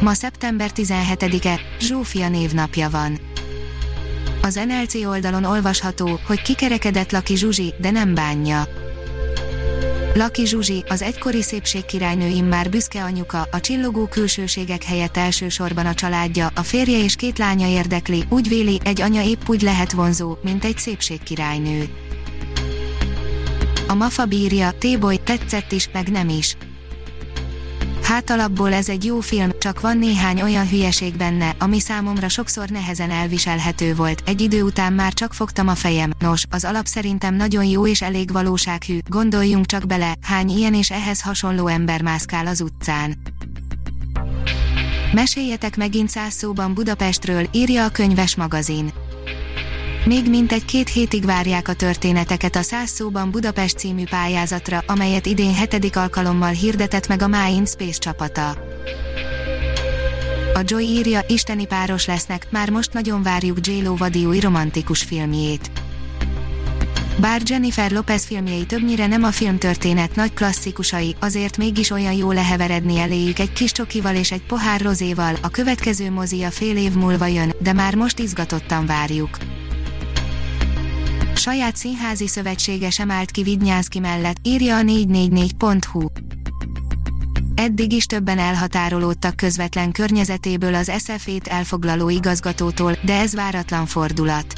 Ma szeptember 17-e, Zsófia névnapja van. Az NLC oldalon olvasható, hogy kikerekedett Laki Zsuzsi, de nem bánja. Laki Zsuzsi, az egykori szépségkirálynő immár büszke anyuka, a csillogó külsőségek helyett elsősorban a családja, a férje és két lánya érdekli, úgy véli, egy anya épp úgy lehet vonzó, mint egy szépségkirálynő. A mafa bírja, Téboly, tetszett is, meg nem is. Hát alapból ez egy jó film, csak van néhány olyan hülyeség benne, ami számomra sokszor nehezen elviselhető volt, egy idő után már csak fogtam a fejem, nos, az alap szerintem nagyon jó és elég valósághű, gondoljunk csak bele, hány ilyen és ehhez hasonló ember mászkál az utcán. Meséljetek megint száz szóban Budapestről, írja a könyves magazin. Még mintegy két hétig várják a történeteket a Száz szóban Budapest című pályázatra, amelyet idén hetedik alkalommal hirdetett meg a Mind Space csapata. A Joy írja, isteni páros lesznek, már most nagyon várjuk j Lo vadi új romantikus filmjét. Bár Jennifer Lopez filmjei többnyire nem a filmtörténet nagy klasszikusai, azért mégis olyan jó leheveredni eléjük egy kis csokival és egy pohár rozéval, a következő mozia fél év múlva jön, de már most izgatottan várjuk saját színházi szövetsége sem állt ki Vidnyánszki mellett, írja a 444.hu. Eddig is többen elhatárolódtak közvetlen környezetéből az SF-ét elfoglaló igazgatótól, de ez váratlan fordulat.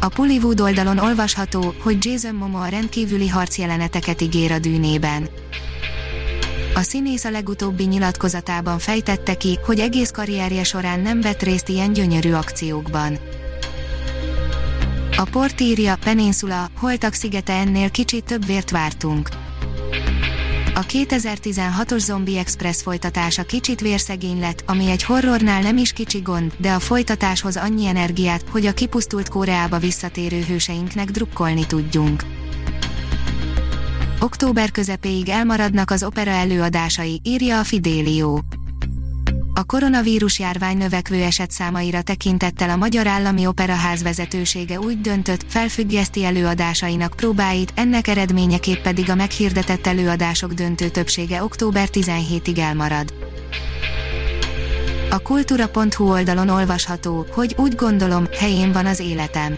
A Pullywood oldalon olvasható, hogy Jason Momoa rendkívüli harcjeleneteket ígér a dűnében. A színész a legutóbbi nyilatkozatában fejtette ki, hogy egész karrierje során nem vett részt ilyen gyönyörű akciókban. A port írja, Peninsula, Holtak szigete ennél kicsit több vért vártunk. A 2016-os Zombie Express folytatása kicsit vérszegény lett, ami egy horrornál nem is kicsi gond, de a folytatáshoz annyi energiát, hogy a kipusztult Koreába visszatérő hőseinknek drukkolni tudjunk. Október közepéig elmaradnak az opera előadásai, írja a Fidelio. A koronavírus járvány növekvő esetszámaira tekintettel a Magyar Állami Operaház vezetősége úgy döntött, felfüggeszti előadásainak próbáit, ennek eredményeképp pedig a meghirdetett előadások döntő többsége október 17-ig elmarad. A kultúra.hu oldalon olvasható, hogy úgy gondolom, helyén van az életem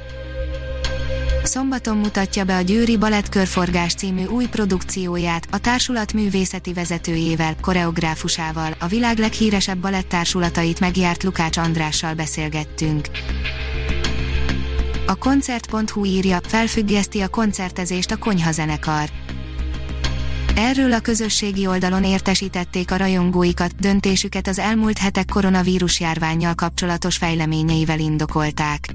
Szombaton mutatja be a Győri Balett Körforgás című új produkcióját, a társulat művészeti vezetőjével, koreográfusával, a világ leghíresebb balettársulatait megjárt Lukács Andrással beszélgettünk. A koncert.hu írja, felfüggeszti a koncertezést a konyhazenekar. Erről a közösségi oldalon értesítették a rajongóikat, döntésüket az elmúlt hetek koronavírus járványjal kapcsolatos fejleményeivel indokolták.